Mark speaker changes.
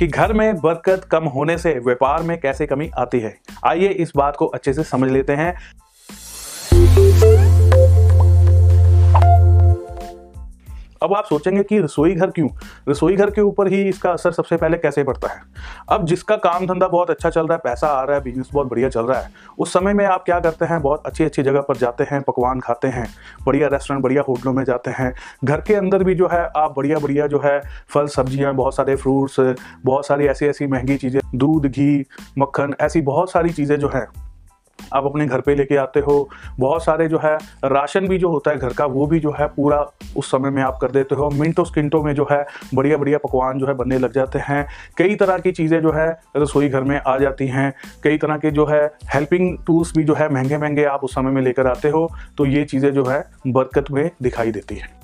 Speaker 1: कि घर में बरकत कम होने से व्यापार में कैसे कमी आती है। आइए इस बात को अच्छे से समझ लेते हैं। अब आप सोचेंगे कि रसोई घर क्यों? रसोई घर के ऊपर ही इसका असर सबसे पहले कैसे पड़ता है? अब जिसका काम धंधा बहुत अच्छा चल रहा है, पैसा आ रहा है बिज़नेस बहुत बढ़िया चल रहा है, उस समय में आप क्या करते हैं? बहुत अच्छी अच्छी जगह पर जाते हैं, पकवान खाते हैं, बढ़िया रेस्टोरेंट बढ़िया होटलों में जाते हैं। घर के अंदर भी जो है, आप बढ़िया बढ़िया जो है, फल, सब्ज़ियाँ, बहुत सारे फ्रूट्स बहुत सारी ऐसी ऐसी महँगी चीज़ें, दूध, घी, मक्खन, ऐसी बहुत सारी चीज़ें जो है आप अपने घर पे लेके आते हो। बहुत सारे जो है, राशन भी जो होता है घर का, वो भी जो है पूरा उस समय में आप कर देते हो। मिनटों स्किंटों में जो है बढ़िया बढ़िया पकवान जो है बनने लग जाते हैं। कई तरह की चीज़ें जो है, रसोई घर में आ जाती हैं। कई तरह के जो है हेल्पिंग टूल्स भी जो है महँगे महँगे आप उस समय में लेकर आते हो। तो ये चीज़ें जो है, बरकत में दिखाई देती हैं।